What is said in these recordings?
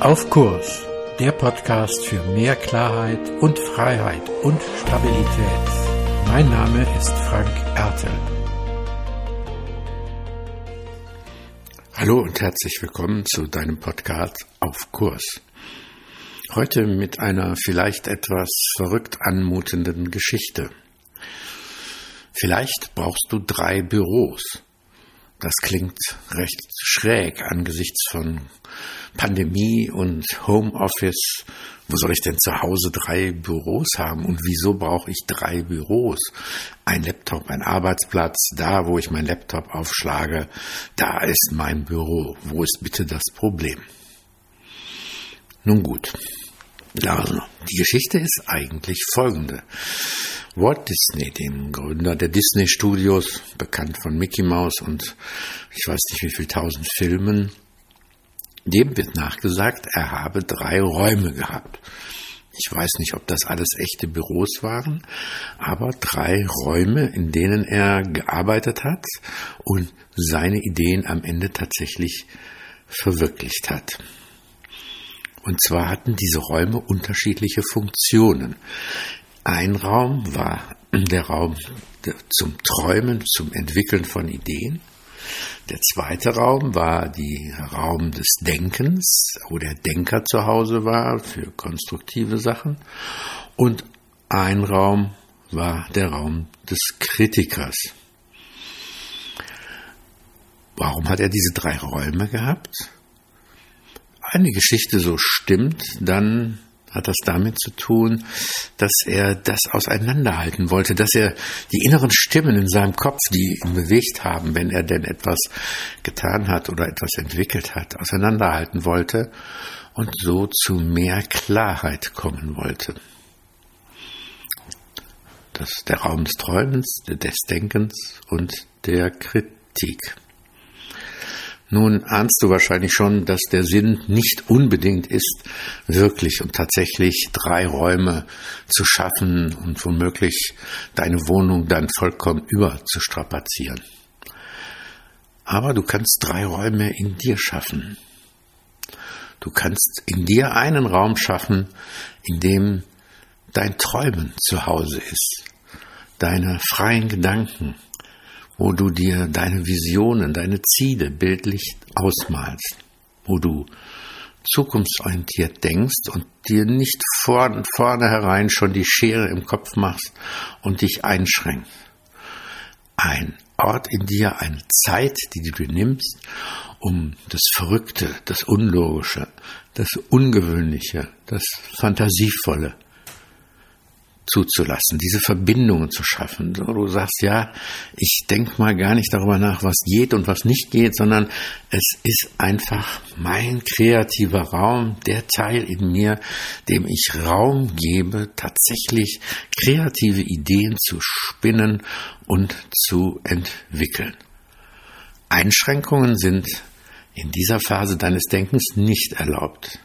Auf Kurs, der Podcast für mehr Klarheit und Freiheit und Stabilität. Mein Name ist Frank Ertel. Hallo und herzlich willkommen zu deinem Podcast Auf Kurs. Heute mit einer vielleicht etwas verrückt anmutenden Geschichte. Vielleicht brauchst du drei Büros. Das klingt recht schräg angesichts von Pandemie und Homeoffice. Wo soll ich denn zu Hause drei Büros haben? Und wieso brauche ich drei Büros? Ein Laptop, ein Arbeitsplatz, da wo ich mein Laptop aufschlage, da ist mein Büro. Wo ist bitte das Problem? Nun gut. Also, die Geschichte ist eigentlich folgende. Walt Disney, dem Gründer der Disney Studios, bekannt von Mickey Mouse und ich weiß nicht wie viel tausend Filmen, dem wird nachgesagt, er habe drei Räume gehabt. Ich weiß nicht, ob das alles echte Büros waren, aber drei Räume, in denen er gearbeitet hat und seine Ideen am Ende tatsächlich verwirklicht hat. Und zwar hatten diese Räume unterschiedliche Funktionen. Ein Raum war der Raum zum Träumen, zum Entwickeln von Ideen. Der zweite Raum war der Raum des Denkens, wo der Denker zu Hause war für konstruktive Sachen. Und ein Raum war der Raum des Kritikers. Warum hat er diese drei Räume gehabt? Eine Geschichte so stimmt, dann hat das damit zu tun, dass er das auseinanderhalten wollte, dass er die inneren Stimmen in seinem Kopf, die ihn bewegt haben, wenn er denn etwas getan hat oder etwas entwickelt hat, auseinanderhalten wollte und so zu mehr Klarheit kommen wollte. Das ist der Raum des Träumens, des Denkens und der Kritik. Nun ahnst du wahrscheinlich schon, dass der Sinn nicht unbedingt ist, wirklich und tatsächlich drei Räume zu schaffen und womöglich deine Wohnung dann vollkommen überzustrapazieren. Aber du kannst drei Räume in dir schaffen. Du kannst in dir einen Raum schaffen, in dem dein Träumen zu Hause ist, deine freien Gedanken, wo du dir deine Visionen, deine Ziele bildlich ausmalst, wo du zukunftsorientiert denkst und dir nicht vor, vornherein schon die Schere im Kopf machst und dich einschränkst. Ein Ort in dir, eine Zeit, die du dir nimmst, um das Verrückte, das Unlogische, das Ungewöhnliche, das Fantasievolle zuzulassen, diese Verbindungen zu schaffen. Du sagst, ja, ich denke mal gar nicht darüber nach, was geht und was nicht geht, sondern es ist einfach mein kreativer Raum, der Teil in mir, dem ich Raum gebe, tatsächlich kreative Ideen zu spinnen und zu entwickeln. Einschränkungen sind in dieser Phase deines Denkens nicht erlaubt.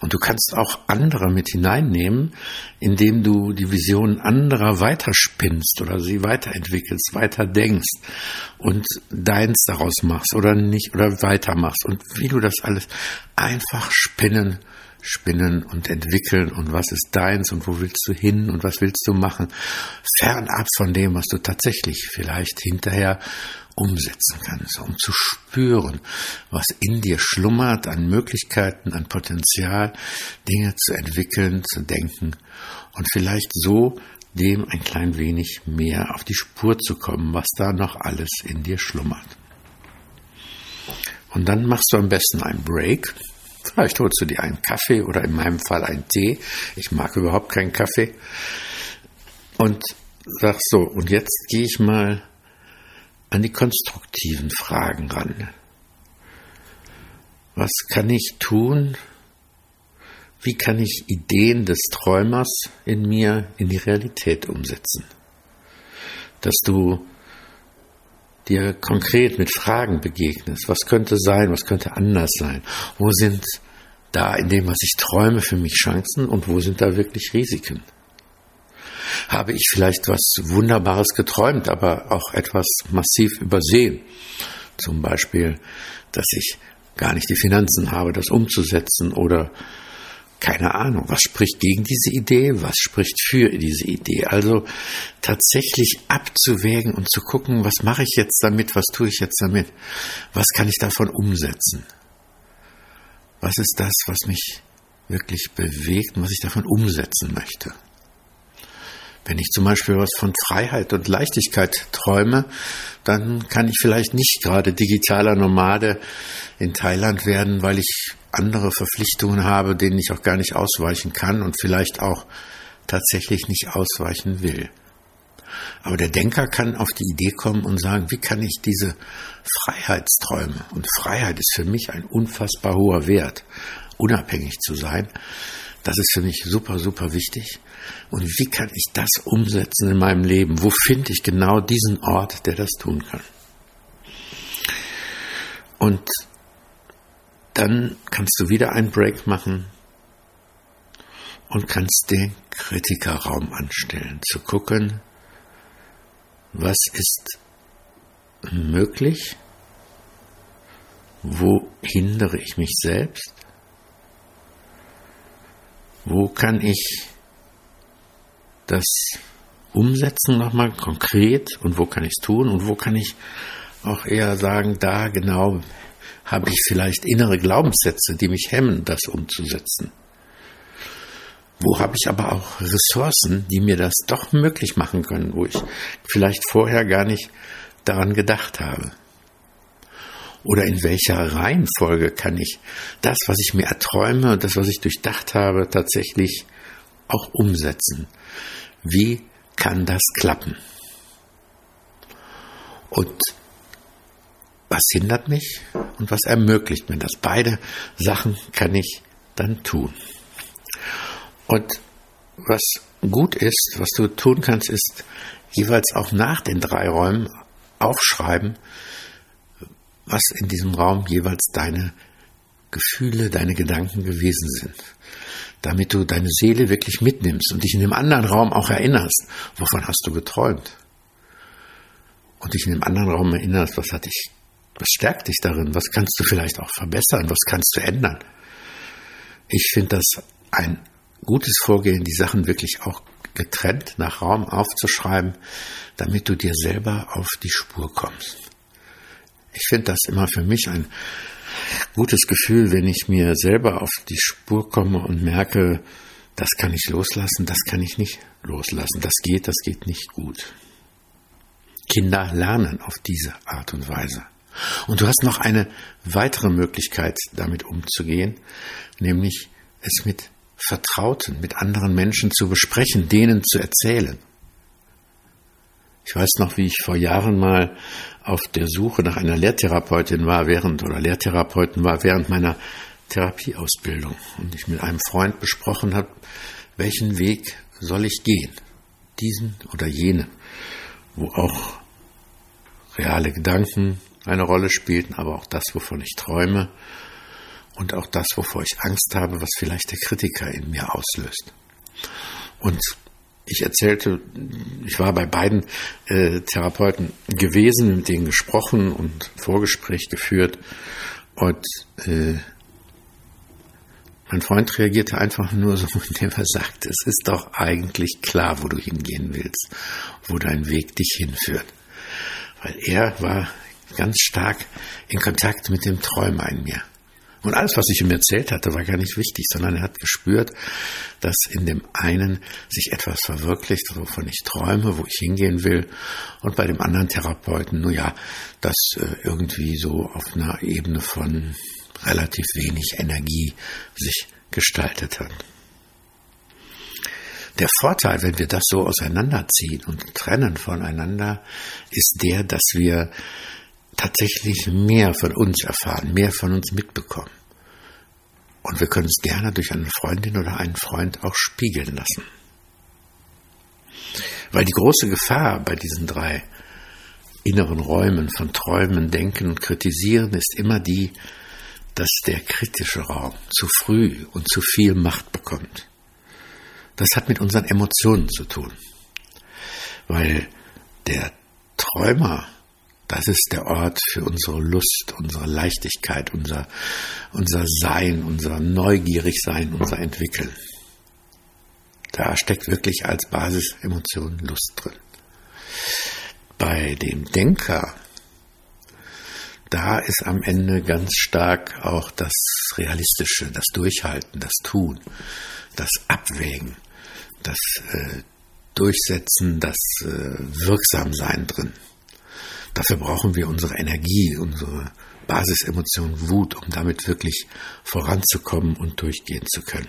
Und du kannst auch andere mit hineinnehmen, indem du die Vision anderer weiterspinnst oder sie weiterentwickelst, weiter denkst und deins daraus machst oder nicht oder weitermachst. Und wie du das alles einfach spinnen, spinnen und entwickeln und was ist deins und wo willst du hin und was willst du machen, fernab von dem, was du tatsächlich vielleicht hinterher umsetzen kannst, um zu spüren, was in dir schlummert an Möglichkeiten, an Potenzial, Dinge zu entwickeln, zu denken und vielleicht so dem ein klein wenig mehr auf die Spur zu kommen, was da noch alles in dir schlummert. Und dann machst du am besten einen Break. Vielleicht holst du dir einen Kaffee oder in meinem Fall einen Tee. Ich mag überhaupt keinen Kaffee. Und sagst so, und jetzt gehe ich mal an die konstruktiven Fragen ran. Was kann ich tun? Wie kann ich Ideen des Träumers in mir in die Realität umsetzen? Dass du dir konkret mit Fragen begegnest. Was könnte sein? Was könnte anders sein? Wo sind da in dem, was ich träume, für mich Chancen und wo sind da wirklich Risiken? Habe ich vielleicht was Wunderbares geträumt, aber auch etwas massiv übersehen. Zum Beispiel, dass ich gar nicht die Finanzen habe, das umzusetzen oder keine Ahnung, was spricht gegen diese Idee, was spricht für diese Idee. Also tatsächlich abzuwägen und zu gucken, was mache ich jetzt damit, was tue ich jetzt damit, was kann ich davon umsetzen. Was ist das, was mich wirklich bewegt und was ich davon umsetzen möchte. Wenn ich zum Beispiel was von Freiheit und Leichtigkeit träume, dann kann ich vielleicht nicht gerade digitaler Nomade in Thailand werden, weil ich andere Verpflichtungen habe, denen ich auch gar nicht ausweichen kann und vielleicht auch tatsächlich nicht ausweichen will. Aber der Denker kann auf die Idee kommen und sagen, wie kann ich diese Freiheitsträume, und Freiheit ist für mich ein unfassbar hoher Wert, unabhängig zu sein, das ist für mich super, super wichtig. Und wie kann ich das umsetzen in meinem Leben? Wo finde ich genau diesen Ort, der das tun kann? Und dann kannst du wieder einen Break machen und kannst den Kritikerraum anstellen, zu gucken, was ist möglich, wo hindere ich mich selbst, wo kann ich das umsetzen nochmal konkret und wo kann ich es tun und wo kann ich auch eher sagen, da genau habe ich vielleicht innere Glaubenssätze, die mich hemmen, das umzusetzen. Wo habe ich aber auch Ressourcen, die mir das doch möglich machen können, wo ich vielleicht vorher gar nicht daran gedacht habe? Oder in welcher Reihenfolge kann ich das, was ich mir erträume und das, was ich durchdacht habe, tatsächlich auch umsetzen? Wie kann das klappen? Und was hindert mich und was ermöglicht mir das? Beide Sachen kann ich dann tun. Und was gut ist, was du tun kannst, ist jeweils auch nach den drei Räumen aufschreiben, was in diesem Raum jeweils deine Gefühle, deine Gedanken gewesen sind. Damit du deine Seele wirklich mitnimmst und dich in dem anderen Raum auch erinnerst, wovon hast du geträumt. Und dich in dem anderen Raum erinnerst, was hat dich, was stärkt dich darin, was kannst du vielleicht auch verbessern, was kannst du ändern. Ich finde das ein gutes Vorgehen, die Sachen wirklich auch getrennt nach Raum aufzuschreiben, damit du dir selber auf die Spur kommst. Ich finde das immer für mich ein gutes Gefühl, wenn ich mir selber auf die Spur komme und merke, das kann ich loslassen, das kann ich nicht loslassen, das geht, das geht nicht gut. Kinder lernen auf diese Art und Weise. Und du hast noch eine weitere Möglichkeit, damit umzugehen, nämlich es mit Vertrauten, mit anderen Menschen zu besprechen, denen zu erzählen. Ich weiß noch, wie ich vor Jahren mal auf der Suche nach einer Lehrtherapeutin war während oder Lehrtherapeuten war während meiner Therapieausbildung und ich mit einem Freund besprochen habe, welchen Weg soll ich gehen? Diesen oder jenen, wo auch reale Gedanken eine Rolle spielten, aber auch das, wovon ich träume und auch das, wovor ich Angst habe, was vielleicht der Kritiker in mir auslöst. Und ich erzählte, ich war bei beiden äh, Therapeuten gewesen, mit denen gesprochen und Vorgespräch geführt. Und äh, mein Freund reagierte einfach nur so, indem er sagte, es ist doch eigentlich klar, wo du hingehen willst, wo dein Weg dich hinführt. Weil er war ganz stark in Kontakt mit dem Träumer in mir. Und alles, was ich ihm erzählt hatte, war gar nicht wichtig, sondern er hat gespürt, dass in dem einen sich etwas verwirklicht, wovon ich träume, wo ich hingehen will, und bei dem anderen Therapeuten, nur ja, das äh, irgendwie so auf einer Ebene von relativ wenig Energie sich gestaltet hat. Der Vorteil, wenn wir das so auseinanderziehen und trennen voneinander, ist der, dass wir tatsächlich mehr von uns erfahren, mehr von uns mitbekommen. Und wir können es gerne durch eine Freundin oder einen Freund auch spiegeln lassen. Weil die große Gefahr bei diesen drei inneren Räumen von Träumen, Denken und Kritisieren ist immer die, dass der kritische Raum zu früh und zu viel Macht bekommt. Das hat mit unseren Emotionen zu tun. Weil der Träumer Das ist der Ort für unsere Lust, unsere Leichtigkeit, unser, unser Sein, unser Neugierigsein, unser Entwickeln. Da steckt wirklich als Basisemotion Lust drin. Bei dem Denker, da ist am Ende ganz stark auch das Realistische, das Durchhalten, das Tun, das Abwägen, das äh, Durchsetzen, das äh, Wirksamsein drin. Dafür brauchen wir unsere Energie, unsere Basisemotion Wut, um damit wirklich voranzukommen und durchgehen zu können.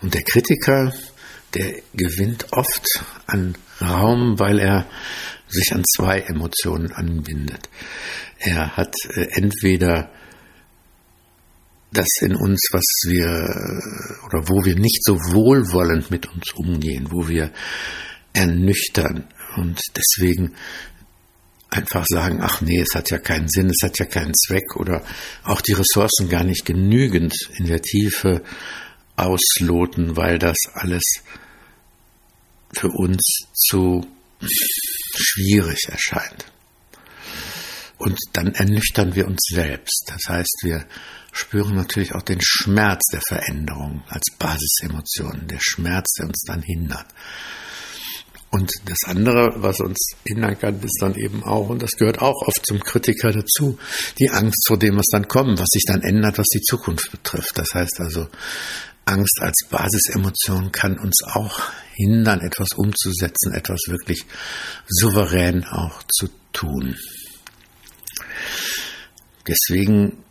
Und der Kritiker, der gewinnt oft an Raum, weil er sich an zwei Emotionen anbindet. Er hat äh, entweder das in uns, was wir oder wo wir nicht so wohlwollend mit uns umgehen, wo wir ernüchtern und deswegen einfach sagen, ach nee, es hat ja keinen Sinn, es hat ja keinen Zweck oder auch die Ressourcen gar nicht genügend in der Tiefe ausloten, weil das alles für uns zu schwierig erscheint. Und dann ernüchtern wir uns selbst. Das heißt, wir spüren natürlich auch den Schmerz der Veränderung als Basisemotion, der Schmerz, der uns dann hindert. Und das andere, was uns hindern kann, ist dann eben auch, und das gehört auch oft zum Kritiker dazu, die Angst vor dem, was dann kommt, was sich dann ändert, was die Zukunft betrifft. Das heißt also, Angst als Basisemotion kann uns auch hindern, etwas umzusetzen, etwas wirklich souverän auch zu tun. Deswegen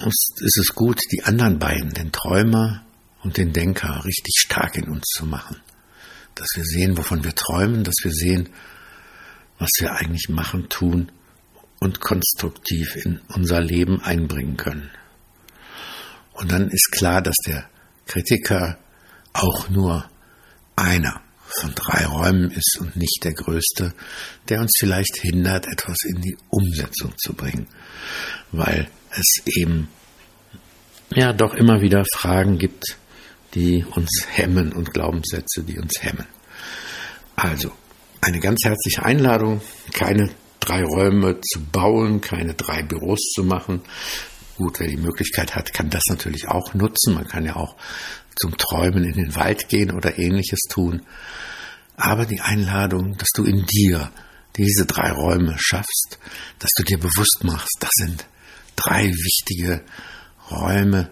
ist es gut, die anderen beiden, den Träumer und den Denker, richtig stark in uns zu machen. Dass wir sehen, wovon wir träumen, dass wir sehen, was wir eigentlich machen, tun und konstruktiv in unser Leben einbringen können. Und dann ist klar, dass der Kritiker auch nur einer von drei Räumen ist und nicht der größte, der uns vielleicht hindert, etwas in die Umsetzung zu bringen, weil es eben ja doch immer wieder Fragen gibt, die uns hemmen und Glaubenssätze, die uns hemmen. Also, eine ganz herzliche Einladung, keine drei Räume zu bauen, keine drei Büros zu machen, Gut, wer die Möglichkeit hat, kann das natürlich auch nutzen. Man kann ja auch zum Träumen in den Wald gehen oder ähnliches tun. Aber die Einladung, dass du in dir diese drei Räume schaffst, dass du dir bewusst machst, das sind drei wichtige Räume,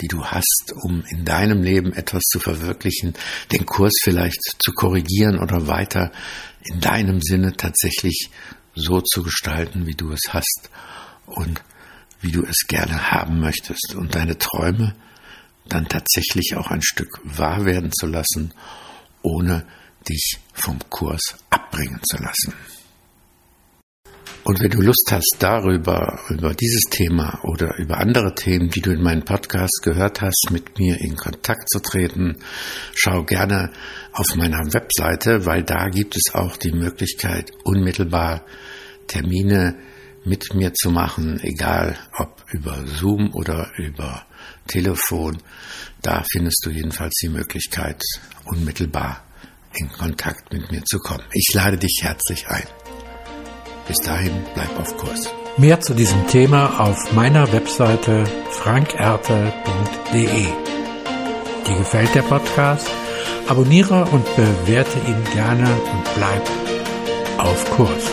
die du hast, um in deinem Leben etwas zu verwirklichen, den Kurs vielleicht zu korrigieren oder weiter in deinem Sinne tatsächlich so zu gestalten, wie du es hast. Und wie du es gerne haben möchtest und deine Träume dann tatsächlich auch ein Stück wahr werden zu lassen, ohne dich vom Kurs abbringen zu lassen. Und wenn du Lust hast, darüber, über dieses Thema oder über andere Themen, die du in meinem Podcast gehört hast, mit mir in Kontakt zu treten, schau gerne auf meiner Webseite, weil da gibt es auch die Möglichkeit, unmittelbar Termine mit mir zu machen, egal ob über Zoom oder über Telefon. Da findest du jedenfalls die Möglichkeit, unmittelbar in Kontakt mit mir zu kommen. Ich lade dich herzlich ein. Bis dahin, bleib auf Kurs. Mehr zu diesem Thema auf meiner Webseite frankerte.de. Dir gefällt der Podcast? Abonniere und bewerte ihn gerne und bleib auf Kurs.